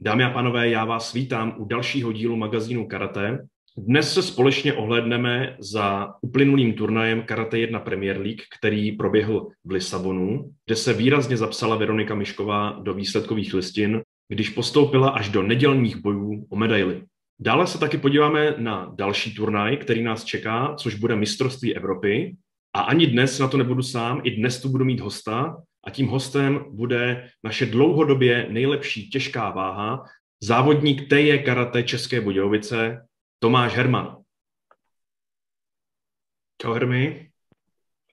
Dámy a pánové, já vás vítám u dalšího dílu magazínu Karate. Dnes se společně ohlédneme za uplynulým turnajem Karate 1 Premier League, který proběhl v Lisabonu, kde se výrazně zapsala Veronika Mišková do výsledkových listin, když postoupila až do nedělních bojů o medaily. Dále se taky podíváme na další turnaj, který nás čeká, což bude mistrovství Evropy. A ani dnes na to nebudu sám, i dnes tu budu mít hosta, a tím hostem bude naše dlouhodobě nejlepší těžká váha, závodník TJ Karate České Budějovice, Tomáš Herman. Čau Hermi.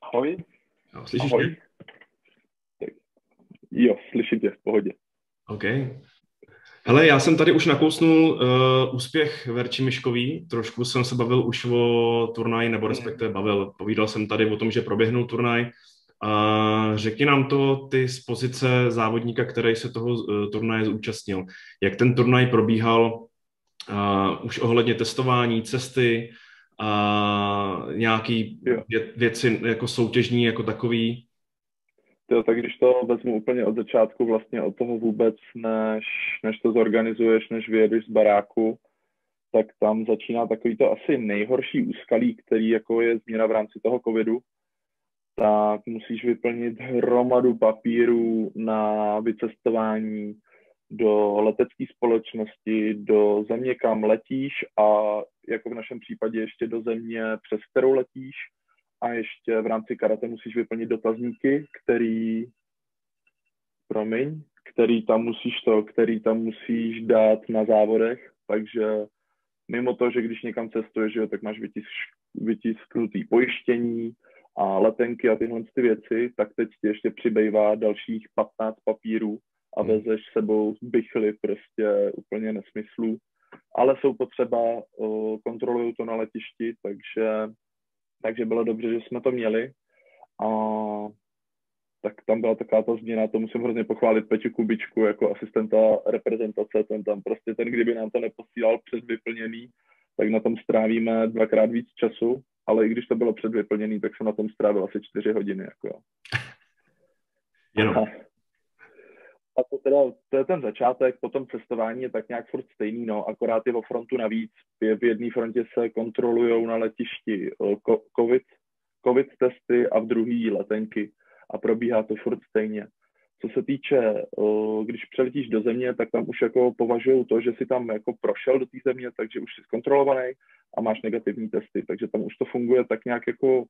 Ahoj. Jo, slyšíš Ahoj. mě? Jo, slyším tě, v pohodě. OK. Hele, já jsem tady už nakousnul uh, úspěch Verči Miškový. Trošku jsem se bavil už o turnaji, nebo respektive bavil. Povídal jsem tady o tom, že proběhnul turnaj. A řekni nám to ty z pozice závodníka, který se toho uh, turnaje zúčastnil. Jak ten turnaj probíhal uh, už ohledně testování, cesty a nějaký vě, věci jako soutěžní jako takový? To, tak když to vezmu úplně od začátku, vlastně od toho vůbec, než, než to zorganizuješ, než vyjedeš z baráku, tak tam začíná takový to asi nejhorší úskalí, který jako je změna v rámci toho covidu, tak musíš vyplnit hromadu papírů na vycestování do letecké společnosti, do země, kam letíš a jako v našem případě ještě do země, přes kterou letíš. A ještě v rámci karate musíš vyplnit dotazníky, který, promiň, který tam musíš to, který tam musíš dát na závodech, takže mimo to, že když někam cestuješ, jo, tak máš vytisk, vytisknutý pojištění, a letenky a tyhle ty věci, tak teď ti ještě přibývá dalších 15 papírů a hmm. vezeš sebou bychly prostě úplně nesmyslů. Ale jsou potřeba, kontrolují to na letišti, takže, takže bylo dobře, že jsme to měli. A tak tam byla taková ta změna, to musím hrozně pochválit Peťu Kubičku jako asistenta reprezentace, ten tam prostě ten, kdyby nám to neposílal před vyplněný, tak na tom strávíme dvakrát víc času, ale i když to bylo předvyplněný, tak jsem na tom strávil asi čtyři hodiny. Jako jo. Jenom. A, a to, teda, to je ten začátek, potom cestování je tak nějak furt stejný, no, akorát je o frontu navíc. V jedné frontě se kontrolují na letišti eh, COVID, COVID testy a v druhé letenky a probíhá to furt stejně. Co se týče, když přeletíš do země, tak tam už jako považují to, že si tam jako prošel do té země, takže už jsi zkontrolovaný a máš negativní testy, takže tam už to funguje tak nějak jako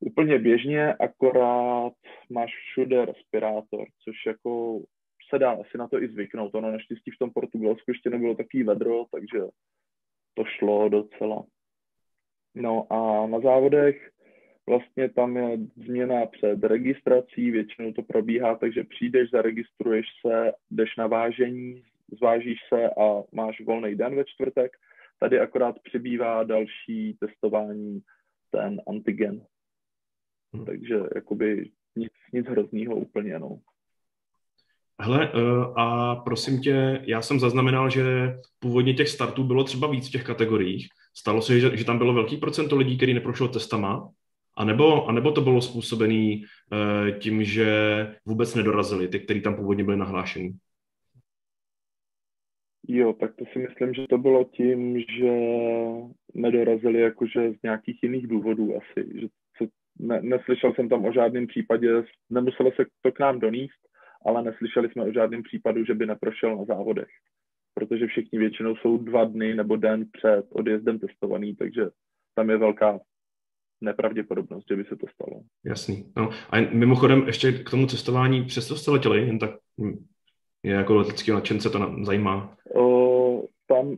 úplně běžně, akorát máš všude respirátor, což jako se dá asi na to i zvyknout. Ono naštěstí v tom Portugalsku ještě nebylo takový vedro, takže to šlo docela. No a na závodech vlastně tam je změna před registrací, většinou to probíhá, takže přijdeš, zaregistruješ se, jdeš na vážení, zvážíš se a máš volný den ve čtvrtek. Tady akorát přibývá další testování, ten antigen. Hmm. Takže jakoby nic, nic hroznýho úplně, no. Hele, eh, a prosím tě, já jsem zaznamenal, že původně těch startů bylo třeba víc v těch kategoriích. Stalo se, že, že tam bylo velký procento lidí, který neprošlo testama, a nebo, a nebo to bylo způsobené uh, tím, že vůbec nedorazili ty, kteří tam původně byli nahlášení? Jo, tak to si myslím, že to bylo tím, že nedorazili jakože z nějakých jiných důvodů asi. Že co, ne, neslyšel jsem tam o žádném případě, nemuselo se to k nám doníst, ale neslyšeli jsme o žádném případu, že by neprošel na závodech. Protože všichni většinou jsou dva dny nebo den před odjezdem testovaný, takže tam je velká nepravděpodobnost, že by se to stalo. Jasný. No. A mimochodem ještě k tomu cestování, přesto jste letěli, jen tak je jako letecký nadšence to zajímá. O, tam,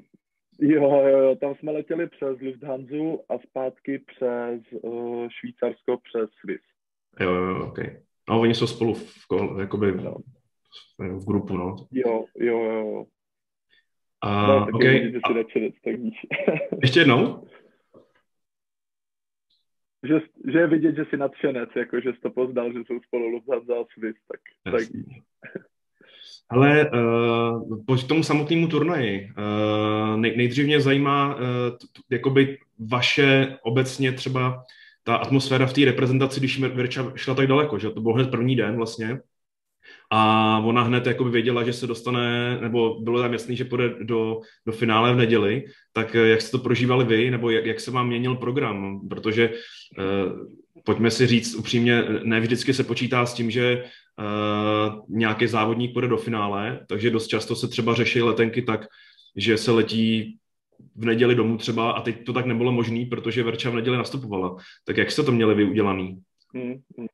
jo, jo, jo, tam jsme letěli přes Lufthansa a zpátky přes uh, Švýcarsko přes Swiss. Jo, jo, ok. A oni jsou spolu v, jakoby, no. v grupu, no. Jo, jo, jo. A, no, okay. Vidíte, si nadšenec, tak Ještě jednou? Že, že je vidět, že jsi nadšenec, jako že jsi to poznal, že jsou spolu Lufthansa a Swiss, tak, tak Ale uh, pojď k tomu samotnému turnaji. Uh, nej, nejdřív mě zajímá uh, t, t, jakoby vaše obecně třeba ta atmosféra v té reprezentaci, když Verča šla tak daleko, že to byl hned první den vlastně. A ona hned jakoby věděla, že se dostane, nebo bylo tam jasný, že půjde do, do finále v neděli, tak jak jste to prožívali vy, nebo jak, jak se vám měnil program, protože uh, pojďme si říct upřímně, ne vždycky se počítá s tím, že uh, nějaký závodník půjde do finále, takže dost často se třeba řeší letenky tak, že se letí v neděli domů třeba a teď to tak nebylo možné, protože Verča v neděli nastupovala. Tak jak jste to měli vy udělaný? Hmm, hmm.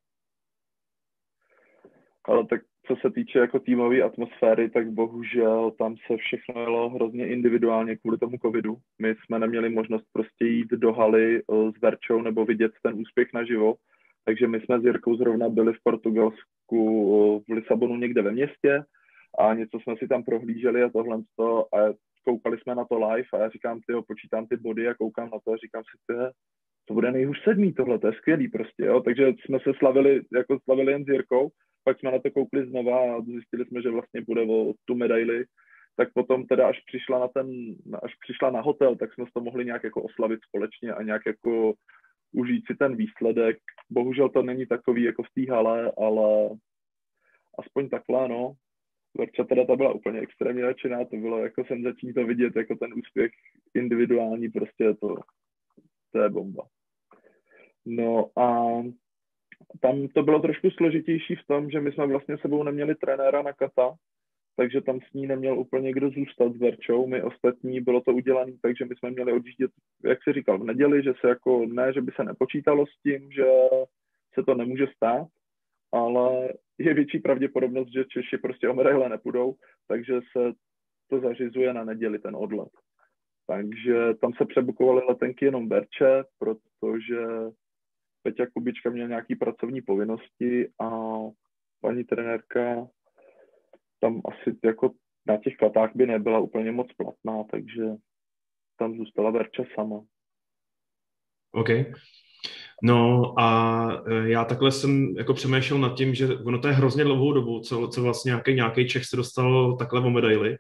Ale tak co se týče jako týmové atmosféry, tak bohužel tam se všechno jelo hrozně individuálně kvůli tomu covidu. My jsme neměli možnost prostě jít do haly eh, s Verčou nebo vidět ten úspěch naživo, takže my jsme s Jirkou zrovna byli v Portugalsku eh, v Lisabonu někde ve městě a něco jsme si tam prohlíželi a tohle to. A koukali jsme na to live a já říkám, ty počítám ty body a koukám na to a říkám si, ty, to bude nejhůř sedmý tohle, to je skvělý prostě, jo, takže jsme se slavili, jako slavili jen s Jirkou, pak jsme na to koukli znova a zjistili jsme, že vlastně bude o tu medaili, tak potom teda až přišla na ten, až přišla na hotel, tak jsme to mohli nějak jako oslavit společně a nějak jako užít si ten výsledek. Bohužel to není takový jako v té hale, ale aspoň takhle, no. Verča teda ta byla úplně extrémně nadšená, to bylo jako senzační to vidět, jako ten úspěch individuální, prostě to, to je bomba. No a tam to bylo trošku složitější v tom, že my jsme vlastně sebou neměli trenéra na kata, takže tam s ní neměl úplně kdo zůstat s Verčou. My ostatní bylo to udělané tak, že my jsme měli odjíždět, jak se říkal, v neděli, že se jako ne, že by se nepočítalo s tím, že se to nemůže stát, ale je větší pravděpodobnost, že Češi prostě o medaile nepůjdou, takže se to zařizuje na neděli ten odlet. Takže tam se přebukovaly letenky jenom Berče, protože Peťa Kubička měl nějaký pracovní povinnosti a paní trenérka tam asi jako na těch klatách by nebyla úplně moc platná, takže tam zůstala Verča sama. OK. No a e, já takhle jsem jako přemýšlel nad tím, že ono to je hrozně dlouhou dobu, co, co vlastně nějaký, nějaký Čech se dostal takhle o medaily.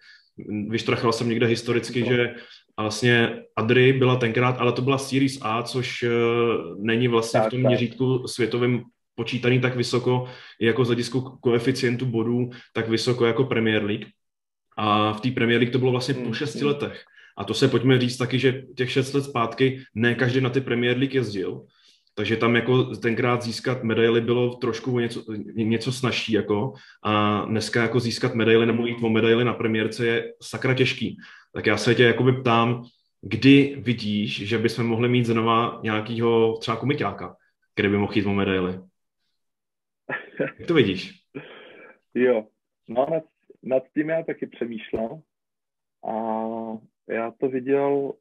Vyštrachal jsem někde historicky, no. že vlastně Adry byla tenkrát, ale to byla Series A, což uh, není vlastně tak, v tom tak. měřítku světovým počítaný tak vysoko, jako z hlediska koeficientu bodů, tak vysoko jako Premier League. A v té Premier League to bylo vlastně po hmm, šesti letech. A to se pojďme říct taky, že těch šest let zpátky ne každý na ty Premier League jezdil. Takže tam jako tenkrát získat medaily bylo trošku něco, něco snažší jako a dneska jako získat medaily nebo jít o medaily na premiérce je sakra těžký. Tak já se tě jakoby ptám, kdy vidíš, že bychom mohli mít znova nějakého třeba komiťáka, který by mohl jít o medaily? Jak to vidíš? Jo, no nad, nad tím já taky přemýšlel a já to viděl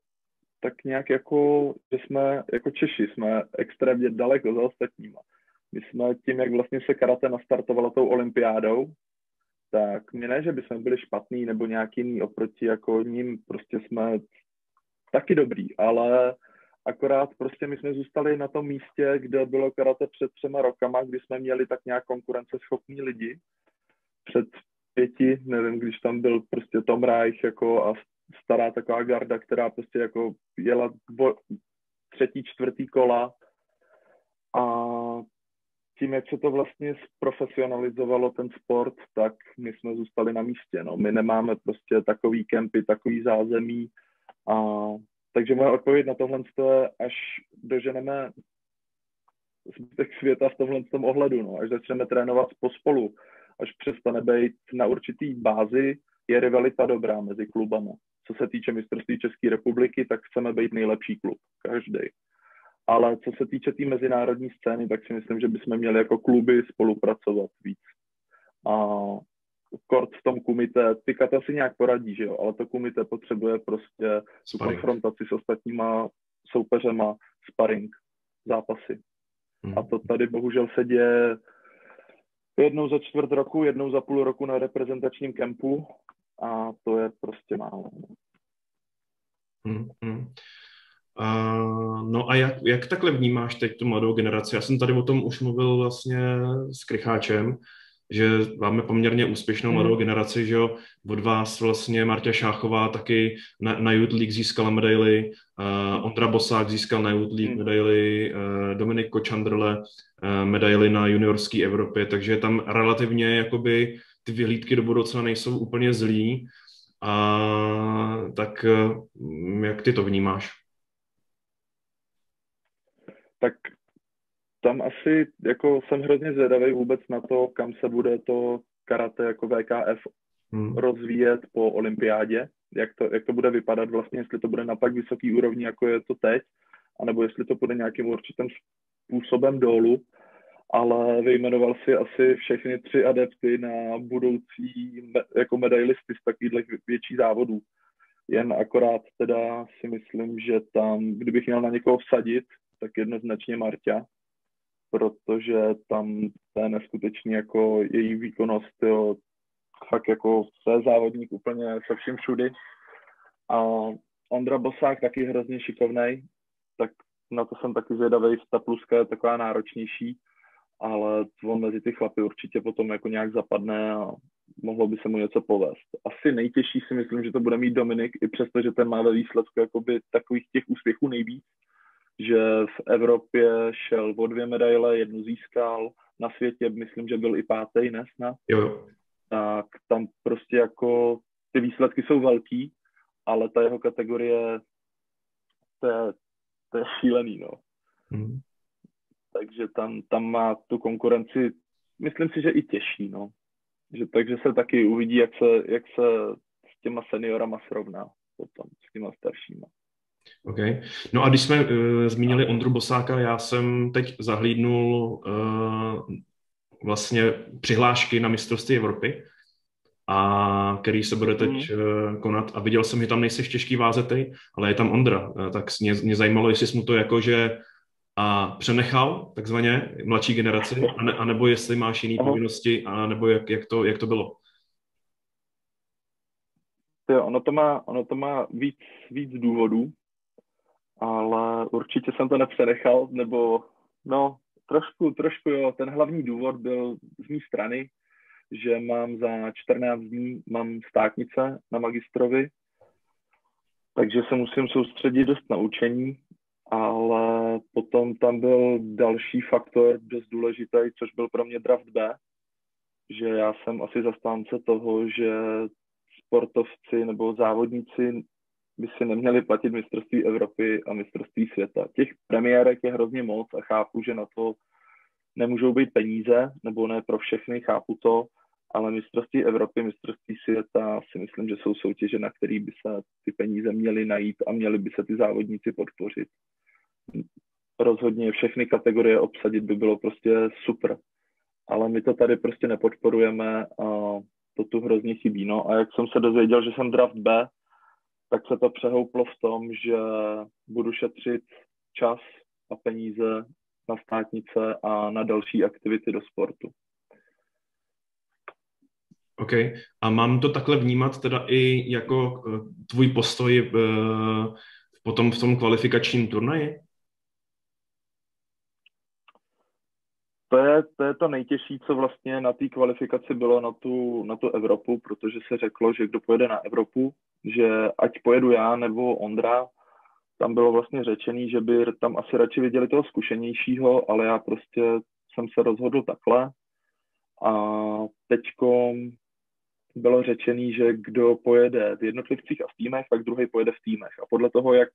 tak nějak jako, že jsme jako Češi jsme extrémně daleko za ostatníma. My jsme tím, jak vlastně se karate nastartovalo tou olympiádou, tak mě ne, že bychom byli špatný nebo nějaký jiný oproti jako ním, prostě jsme taky dobrý, ale akorát prostě my jsme zůstali na tom místě, kde bylo karate před třema rokama, kdy jsme měli tak nějak konkurenceschopní lidi. Před pěti, nevím, když tam byl prostě Tom Reich jako a stará taková garda, která prostě jako jela dvo, třetí, čtvrtý kola a tím, jak se to vlastně zprofesionalizovalo ten sport, tak my jsme zůstali na místě. No. My nemáme prostě takový kempy, takový zázemí. A, takže moje odpověď na tohle je, až doženeme zbytek světa v tomhle tom ohledu, no. až začneme trénovat pospolu, až přestane být na určitý bázi, je rivalita dobrá mezi klubama. Co se týče mistrovství České republiky, tak chceme být nejlepší klub, každý. Ale co se týče té tý mezinárodní scény, tak si myslím, že bychom měli jako kluby spolupracovat víc. A kort v tom kumite, ty kata si nějak poradí, že jo, ale to kumite potřebuje prostě tu konfrontaci s ostatníma soupeřema, sparring, zápasy. Hmm. A to tady bohužel se děje jednou za čtvrt roku, jednou za půl roku na reprezentačním kempu a to je prostě málo. Hmm, hmm. Uh, no a jak, jak takhle vnímáš teď tu mladou generaci? Já jsem tady o tom už mluvil vlastně s Krycháčem, že máme poměrně úspěšnou mladou hmm. generaci, že jo, od vás vlastně Marta Šáchová taky na, na Youth League získala medaily, uh, Ondra Bosák získal na Youth League hmm. medaily, uh, Dominik Kočandrle uh, medaily na juniorské Evropě, takže tam relativně jakoby ty vyhlídky do budoucna nejsou úplně zlý. A tak eh, jak ty to vnímáš? Tak tam asi jako jsem hrozně zvědavý vůbec na to, kam se bude to karate jako VKF hmm. rozvíjet po olympiádě, jak to, jak to bude vypadat vlastně, jestli to bude na tak vysoký úrovni, jako je to teď, anebo jestli to bude nějakým určitým způsobem dolů, ale vyjmenoval si asi všechny tři adepty na budoucí jako medailisty z takových větších závodů. Jen akorát teda si myslím, že tam, kdybych měl na někoho vsadit, tak jednoznačně Marta, protože tam to je neskutečný jako její výkonnost, jo, fakt jako se závodník úplně se vším všudy. A Ondra Bosák taky hrozně šikovný, tak na to jsem taky zvědavý, ta pluska je taková náročnější, ale on mezi ty chlapy určitě potom jako nějak zapadne a mohlo by se mu něco povést. Asi nejtěžší si myslím, že to bude mít Dominik, i přesto, že ten má ve výsledku jakoby takových těch úspěchů nejvíc, že v Evropě šel o dvě medaile, jednu získal, na světě myslím, že byl i pátý, ne snad. Jo. Tak tam prostě jako ty výsledky jsou velký, ale ta jeho kategorie, to je, to je šílený, no. Hmm. Takže tam, tam má tu konkurenci, myslím si, že i těžší, no. Že, takže se taky uvidí, jak se, jak se s těma seniorama srovná potom, s těma staršíma. Okay. No a když jsme uh, zmínili Ondru Bosáka, já jsem teď zahlídnul uh, vlastně přihlášky na mistrovství Evropy, a který se bude teď mm. konat a viděl jsem, že tam nejseš těžký vázetej, ale je tam Ondra, tak mě, mě zajímalo, jestli jsi mu to jako, že a přenechal takzvaně mladší generaci, ane, anebo jestli máš jiné povinnosti, a nebo jak, jak, to, jak to bylo? Jo, ono to má, ono to má víc, víc důvodů ale určitě jsem to nepřenechal, nebo no, trošku, trošku jo, ten hlavní důvod byl z mé strany, že mám za 14 dní mám státnice na magistrovi, takže se musím soustředit dost na učení, ale potom tam byl další faktor dost důležitý, což byl pro mě draft B, že já jsem asi zastánce toho, že sportovci nebo závodníci by si neměli platit mistrovství Evropy a mistrovství světa. Těch premiérek je hrozně moc a chápu, že na to nemůžou být peníze, nebo ne pro všechny, chápu to, ale mistrovství Evropy, mistrovství světa si myslím, že jsou soutěže, na které by se ty peníze měly najít a měly by se ty závodníci podpořit. Rozhodně všechny kategorie obsadit by bylo prostě super, ale my to tady prostě nepodporujeme a to tu hrozně chybí. No a jak jsem se dozvěděl, že jsem draft B, tak se to přehouplo v tom, že budu šetřit čas a peníze na státnice a na další aktivity do sportu. OK. A mám to takhle vnímat teda i jako eh, tvůj postoj eh, potom v tom kvalifikačním turnaji? To je, to je to nejtěžší, co vlastně na té kvalifikaci bylo na tu, na tu Evropu, protože se řeklo, že kdo pojede na Evropu, že ať pojedu já nebo Ondra, tam bylo vlastně řečený, že by tam asi radši viděli toho zkušenějšího, ale já prostě jsem se rozhodl takhle. A teďko bylo řečený, že kdo pojede v jednotlivcích a v týmech, tak druhý pojede v týmech. A podle toho, jak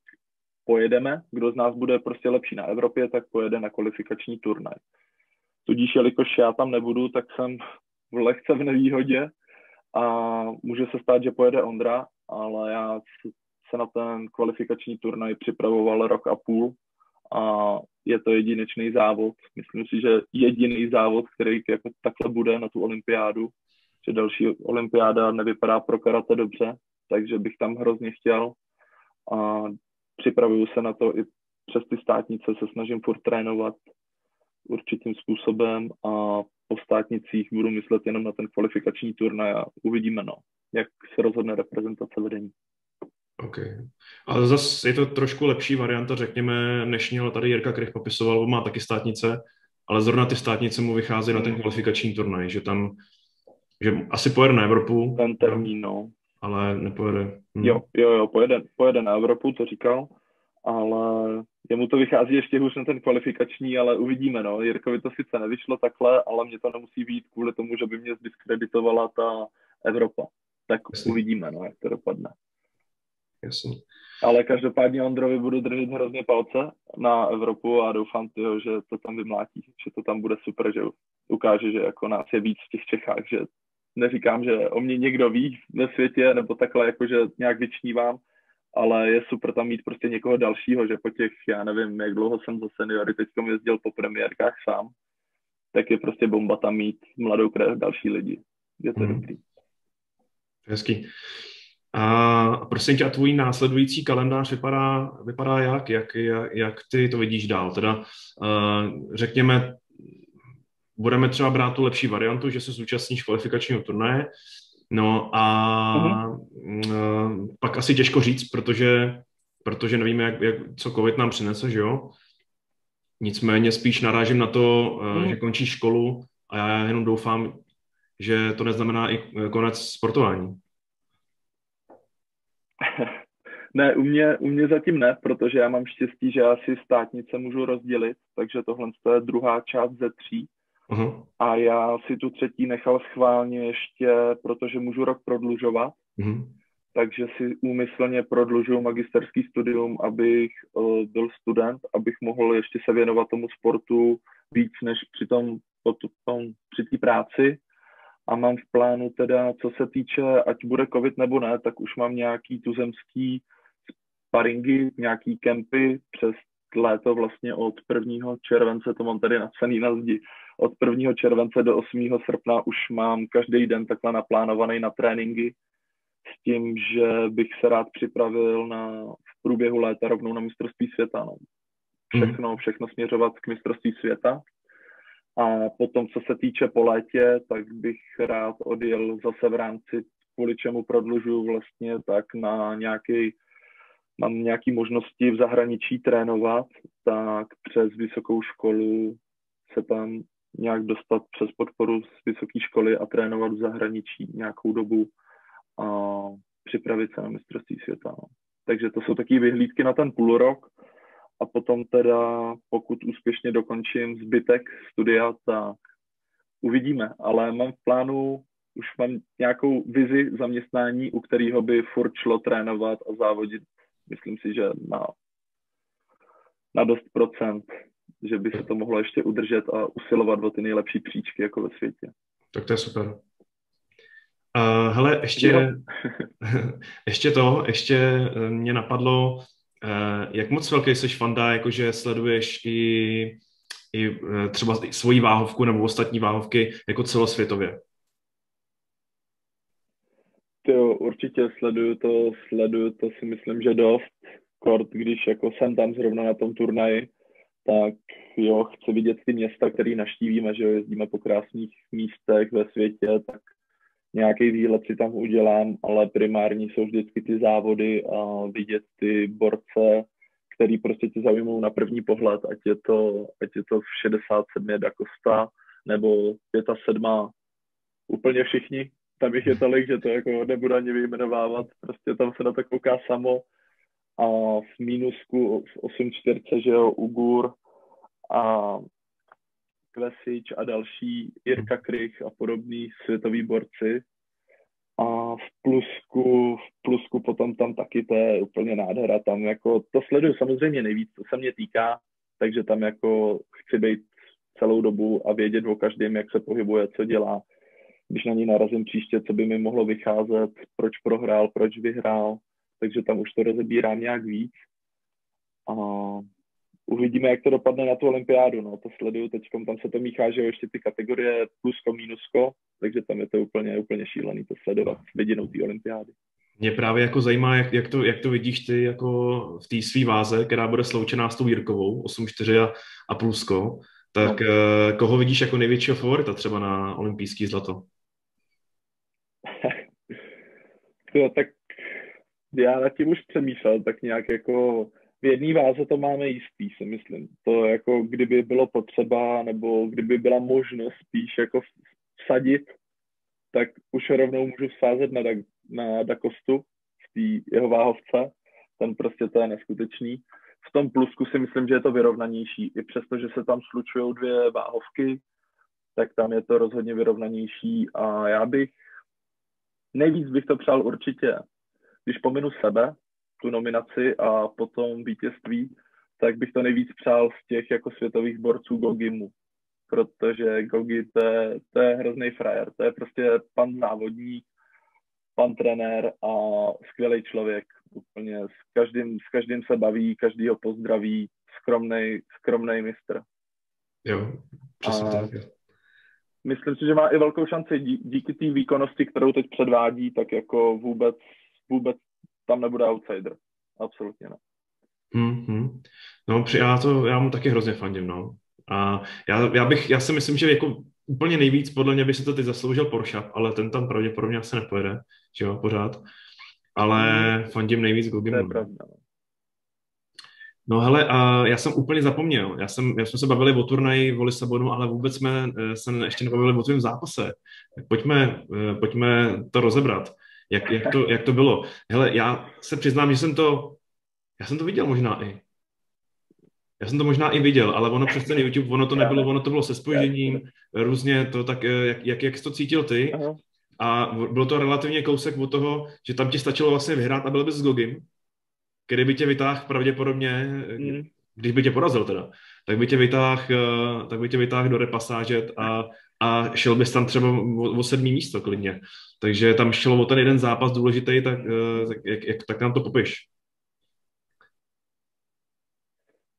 pojedeme, kdo z nás bude prostě lepší na Evropě, tak pojede na kvalifikační turnaj. Tudíž, jelikož já tam nebudu, tak jsem v lehce v nevýhodě a může se stát, že pojede Ondra, ale já se na ten kvalifikační turnaj připravoval rok a půl a je to jedinečný závod. Myslím si, že jediný závod, který jako takhle bude na tu olympiádu, že další olympiáda nevypadá pro karate dobře, takže bych tam hrozně chtěl a připravuju se na to i přes ty státnice se snažím furt trénovat určitým způsobem a po státnicích budu myslet jenom na ten kvalifikační turnaj a uvidíme, no, jak se rozhodne reprezentace vedení. OK. Ale zase je to trošku lepší varianta, řekněme, než měl tady Jirka Krych popisoval, on má taky státnice, ale zrovna ty státnice mu vychází hmm. na ten kvalifikační turnaj, že tam, že asi pojede na Evropu. Ten termín, no. Ale nepojede. Hmm. Jo, jo, jo, pojede, pojede na Evropu, to říkal, ale jemu to vychází ještě hůř na ten kvalifikační, ale uvidíme, no. Jirkovi to sice nevyšlo takhle, ale mě to nemusí být kvůli tomu, že by mě zdiskreditovala ta Evropa. Tak Jasně. uvidíme, no, jak to dopadne. Jasně. Ale každopádně Ondrovi budu držet hrozně palce na Evropu a doufám, tyho, že to tam vymlátí, že to tam bude super, že ukáže, že jako nás je víc v těch Čechách, že neříkám, že o mě někdo ví ve světě, nebo takhle, jako že nějak vyčnívám, ale je super tam mít prostě někoho dalšího, že po těch, já nevím, jak dlouho jsem za seniory teď jezdil po premiérkách sám, tak je prostě bomba tam mít mladou krev další lidi. Je to mm. dobrý. Hezký. A prosím tě, a tvůj následující kalendář vypadá, vypadá jak? Jak, jak? jak ty to vidíš dál? Teda uh, řekněme, budeme třeba brát tu lepší variantu, že se zúčastníš kvalifikačního turnaje, no a uh-huh. uh, pak asi těžko říct, protože, protože nevíme, jak, jak, co COVID nám přinese, že jo? Nicméně spíš narážím na to, uh, uh-huh. že končíš školu a já jenom doufám, že to neznamená i konec sportování. Ne, u mě, u mě zatím ne, protože já mám štěstí, že já si státnice můžu rozdělit, takže tohle je druhá část ze tří. Uh-huh. A já si tu třetí nechal schválně ještě, protože můžu rok prodlužovat. Uh-huh. Takže si úmyslně prodlužuju magisterský studium, abych uh, byl student, abych mohl ještě se věnovat tomu sportu víc než při tom, tom při té práci a mám v plánu teda, co se týče, ať bude covid nebo ne, tak už mám nějaký tuzemský sparingy, nějaký kempy přes léto vlastně od 1. července, to mám tady napsaný na zdi, od 1. července do 8. srpna už mám každý den takhle naplánovaný na tréninky s tím, že bych se rád připravil na, v průběhu léta rovnou na mistrovství světa. No. Všechno, všechno směřovat k mistrovství světa a potom, co se týče po létě, tak bych rád odjel zase v rámci, kvůli čemu prodlužuju vlastně, tak na nějaký, mám nějaké možnosti v zahraničí trénovat, tak přes vysokou školu se tam nějak dostat přes podporu z vysoké školy a trénovat v zahraničí nějakou dobu a připravit se na mistrovství světa. No. Takže to jsou takové vyhlídky na ten půl rok a potom teda, pokud úspěšně dokončím zbytek studia, tak uvidíme. Ale mám v plánu, už mám nějakou vizi zaměstnání, u kterého by furt šlo trénovat a závodit, myslím si, že na, na dost procent, že by se to mohlo ještě udržet a usilovat o ty nejlepší příčky jako ve světě. Tak to je super. Uh, hele, ještě, ještě to, ještě eh, mě napadlo, Eh, jak moc velký jsi fanda, jakože sleduješ i, i eh, třeba svoji váhovku nebo ostatní váhovky jako celosvětově? Jo, určitě sleduju to, sleduju to si myslím, že dost. Kort, když jako jsem tam zrovna na tom turnaji, tak jo, chci vidět ty města, které naštívíme, že jo, jezdíme po krásných místech ve světě, tak nějaký výlet si tam udělám, ale primární jsou vždycky ty závody a vidět ty borce, který prostě tě zaujmou na první pohled, ať je to, ať je to v 67 Da Costa nebo 7 úplně všichni. Tam jich je tolik, že to jako nebudu ani vyjmenovávat, prostě tam se na to kouká samo a v mínusku v 8.4, že jo, Ugur a Kvesič a další, Jirka Krych a podobní světoví borci. A v plusku, v plusku potom tam taky to je úplně nádhera. Tam jako to sleduju samozřejmě nejvíc, co se mě týká, takže tam jako chci být celou dobu a vědět o každém, jak se pohybuje, co dělá. Když na ní narazím příště, co by mi mohlo vycházet, proč prohrál, proč vyhrál, takže tam už to rozebírám nějak víc. A uvidíme, jak to dopadne na tu olympiádu. No, to sleduju teď, tam se to míchá, že ještě ty kategorie plusko, mínusko, takže tam je to úplně, úplně šílený to sledovat s vidinou té olympiády. Mě právě jako zajímá, jak, jak, to, jak to vidíš ty jako v té své váze, která bude sloučená s tou Jirkovou, 8-4 a, a plusko, tak no. uh, koho vidíš jako největšího favorita třeba na olympijský zlato? jo, tak já nad tím už přemýšlel, tak nějak jako v jedné váze to máme jistý, si myslím. To jako kdyby bylo potřeba, nebo kdyby byla možnost spíš jako vsadit, tak už rovnou můžu vsázet na, na Dakostu v té jeho váhovce. Ten prostě to je neskutečný. v tom plusku si myslím, že je to vyrovnanější. I přesto, že se tam slučují dvě váhovky, tak tam je to rozhodně vyrovnanější a já bych nejvíc bych to přál určitě, když pominu sebe, tu nominaci a potom vítězství, tak bych to nejvíc přál z těch jako světových borců Gogimu. Protože Gogi to je, to je hrozný frajer, to je prostě pan závodník, pan trenér a skvělý člověk. Úplně s každým, s každým se baví, každý ho pozdraví, skromnej, skromnej mistr. Jo, přesně tak. Myslím si, že má i velkou šanci díky té výkonnosti, kterou teď předvádí, tak jako vůbec, vůbec tam nebude outsider. Absolutně ne. Mm-hmm. No, já, to, já mu taky hrozně fandím, no. A já, já, bych, já si myslím, že jako úplně nejvíc podle mě by se to teď zasloužil Porsche, ale ten tam pravděpodobně asi nepojede, že jo, pořád. Ale mm. fandím nejvíc Gogimu. To je pravda. No, no hele, a já jsem úplně zapomněl. Já, jsem, já jsme se bavili o turnaji o Lisabonu, ale vůbec jsme eh, se ještě nebavili o tvém zápase. Pojďme, eh, pojďme to rozebrat. Jak, jak, to, jak to bylo? Hele, já se přiznám, že jsem to, já jsem to viděl možná i. Já jsem to možná i viděl, ale ono přes ten YouTube, ono to nebylo, ono to bylo se spožením, různě to tak, eh, jak, jak, jak jsi to cítil ty? A bylo to relativně kousek od toho, že tam ti stačilo vlastně vyhrát a byl bys s Gogim, který by tě vytáhl pravděpodobně, mm. když by tě porazil teda, tak by tě vytáhl, eh, tak by tě vytáhl do repasáže a, a šel bys tam třeba o, o sedmý místo klidně. Takže tam šlo o ten jeden zápas důležitý, tak, eh, tak, jak, jak, tak nám to popiš.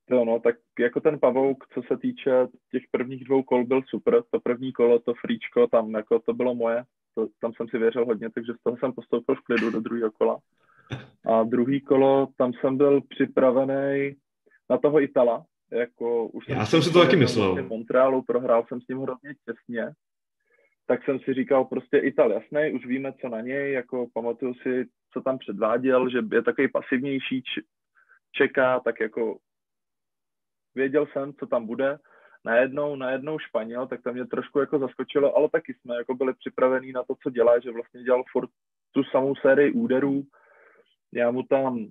Jo, no, tak jako ten pavouk, co se týče těch prvních dvou kol, byl super. To první kolo, to fríčko, tam jako to bylo moje. To, tam jsem si věřil hodně, takže z toho jsem postoupil v klidu do druhého kola. A druhý kolo, tam jsem byl připravený na toho Itala. Jako, už Já jsem si to taky myslel. V Montrealu prohrál jsem s ním hrozně těsně. Tak jsem si říkal prostě Ital, jasný, už víme, co na něj, jako pamatuju si, co tam předváděl, že je takový pasivnější, čeká, tak jako věděl jsem, co tam bude, najednou, najednou Španěl, tak to mě trošku jako zaskočilo, ale taky jsme jako byli připravení na to, co dělá, že vlastně dělal furt tu samou sérii úderů. Já mu tam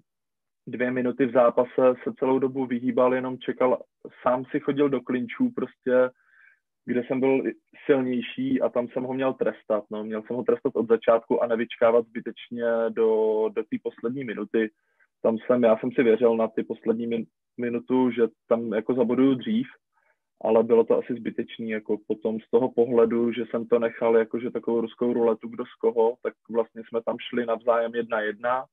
dvě minuty v zápase se celou dobu vyhýbal, jenom čekal, sám si chodil do klinčů prostě, kde jsem byl silnější a tam jsem ho měl trestat. No. Měl jsem ho trestat od začátku a nevyčkávat zbytečně do, do té poslední minuty. Tam jsem, já jsem si věřil na ty poslední min, minutu, že tam jako zaboduju dřív, ale bylo to asi zbytečný, jako potom z toho pohledu, že jsem to nechal jakože takovou ruskou ruletu, kdo z koho, tak vlastně jsme tam šli navzájem jedna jedna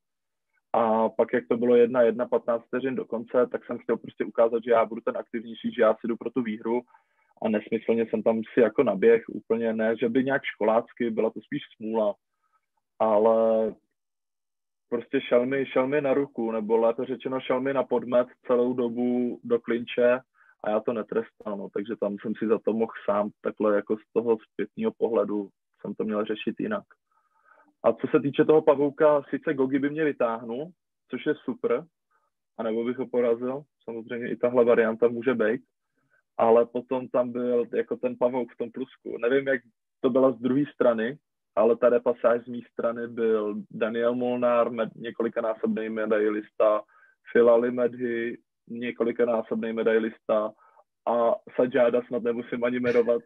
a pak jak to bylo jedna jedna 15 vteřin do konce, tak jsem chtěl prostě ukázat, že já budu ten aktivnější, že já si jdu pro tu výhru. A nesmyslně jsem tam si jako naběh, úplně ne, že by nějak školácky, byla to spíš smůla, ale prostě šel mi, šel mi na ruku, nebo lépe řečeno šel mi na podmet celou dobu do klinče a já to netrestal, no, takže tam jsem si za to mohl sám takhle jako z toho zpětního pohledu jsem to měl řešit jinak. A co se týče toho pavouka, sice Gogi by mě vytáhnul, což je super, anebo bych ho porazil, samozřejmě i tahle varianta může být, ale potom tam byl jako ten pavouk v tom plusku. Nevím, jak to byla z druhé strany, ale ta repasáž z mé strany byl Daniel Molnár, med, několikanásobný medailista, Filali Medhy, několikanásobný medailista a Sajada snad nemusím ani jmenovat,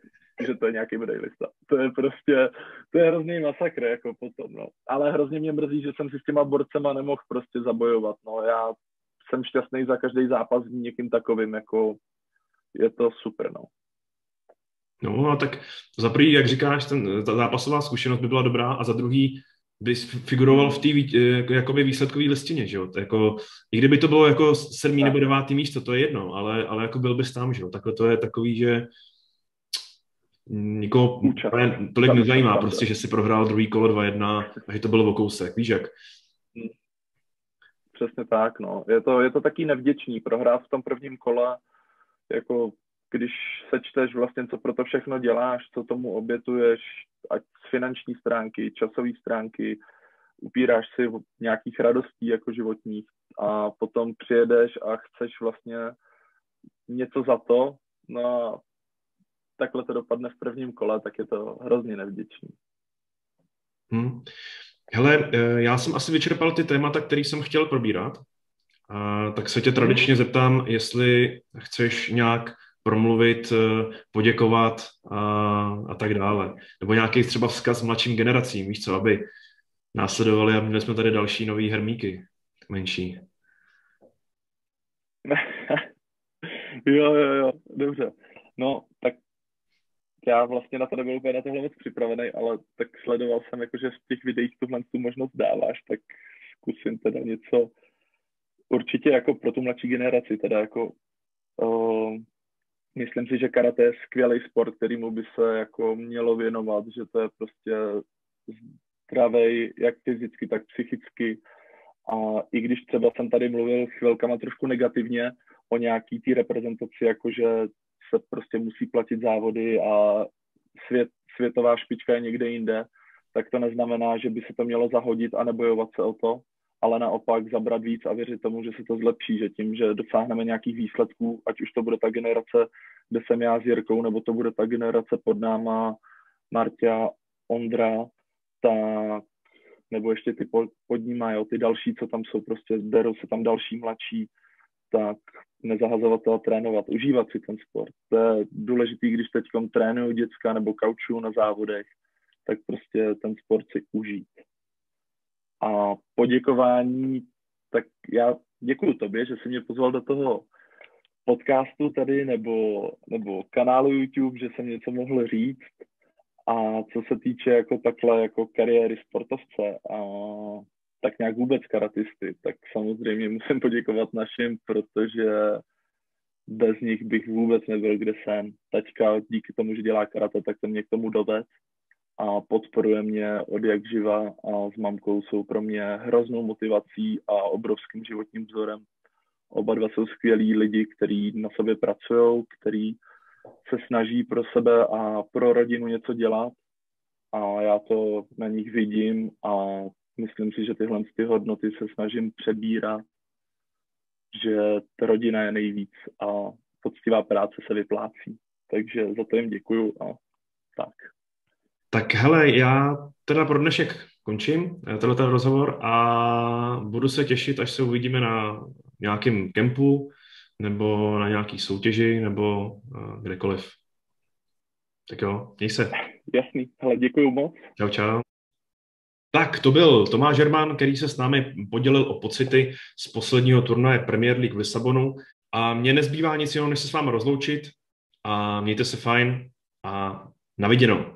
že to je nějaký medailista. To je prostě, to je hrozný masakr, jako potom, no. Ale hrozně mě mrzí, že jsem si s těma borcema nemohl prostě zabojovat, no. Já jsem šťastný za každý zápas s někým takovým, jako je to super, no. No a tak za prvý, jak říkáš, ten, ta zápasová zkušenost by byla dobrá a za druhý bys figuroval v té jako, jakoby výsledkové listině, že jo? To jako, I kdyby to bylo jako sedmý nebo devátý místo, to je jedno, ale, ale jako byl bys tam, že jo? Takhle to je takový, že nikoho tolik nezajímá prostě, že si prohrál druhý kolo 2-1 a že to bylo o kousek, víš jak? Hmm. Přesně tak, no. Je to, je to taky nevděčný prohrát v tom prvním kole, jako když sečteš vlastně, co pro to všechno děláš, co tomu obětuješ, ať z finanční stránky, časové stránky, upíráš si nějakých radostí jako životních a potom přijedeš a chceš vlastně něco za to, no a takhle to dopadne v prvním kole, tak je to hrozně nevděčný. Hmm. Hele, eh, já jsem asi vyčerpal ty témata, které jsem chtěl probírat a, tak se tě tradičně zeptám, jestli chceš nějak promluvit, eh, poděkovat a, a tak dále. Nebo nějaký třeba vzkaz mladším generacím, víš co, aby následovali a měli jsme tady další nový hermíky menší. jo, jo, jo, dobře. No, tak já vlastně na to nebyl úplně na tohle moc připravený, ale tak sledoval jsem, jako, že v těch videích tuhle tu možnost dáváš, tak zkusím teda něco určitě jako pro tu mladší generaci, teda jako uh, myslím si, že karate je skvělý sport, kterýmu by se jako mělo věnovat, že to je prostě zdravý, jak fyzicky, tak psychicky. A i když třeba jsem tady mluvil chvilkama trošku negativně o nějaký té reprezentaci, jakože se prostě musí platit závody a svět, světová špička je někde jinde, tak to neznamená, že by se to mělo zahodit a nebojovat se o to, ale naopak zabrat víc a věřit tomu, že se to zlepší, že tím, že dosáhneme nějakých výsledků, ať už to bude ta generace, kde jsem já s Jirkou, nebo to bude ta generace pod náma Martia, Ondra, tak nebo ještě ty pod, pod nima, jo, ty další, co tam jsou, prostě derou se tam další mladší, tak nezahazovat to a trénovat, užívat si ten sport. To je důležitý, když teď trénují děcka nebo kaučují na závodech, tak prostě ten sport si užít. A poděkování, tak já děkuji tobě, že jsi mě pozval do toho podcastu tady nebo, nebo kanálu YouTube, že jsem něco mohl říct. A co se týče jako takhle jako kariéry sportovce a tak nějak vůbec karatisty, tak samozřejmě musím poděkovat našim, protože bez nich bych vůbec nebyl, kde jsem. Taťka díky tomu, že dělá karate, tak to mě k tomu doved a podporuje mě od jak živa a s mamkou jsou pro mě hroznou motivací a obrovským životním vzorem. Oba dva jsou skvělí lidi, kteří na sobě pracují, kteří se snaží pro sebe a pro rodinu něco dělat a já to na nich vidím a myslím si, že tyhle ty hodnoty se snažím přebírat, že ta rodina je nejvíc a poctivá práce se vyplácí. Takže za to jim děkuju a tak. Tak hele, já teda pro dnešek končím eh, tenhle rozhovor a budu se těšit, až se uvidíme na nějakém kempu nebo na nějaký soutěži nebo uh, kdekoliv. Tak jo, měj se. Jasný, hele, děkuju moc. Čau, čau. Tak, to byl Tomáš Žerman, který se s námi podělil o pocity z posledního turnaje Premier League v Lisabonu a mně nezbývá nic jiného, než se s vámi rozloučit a mějte se fajn a na viděnou.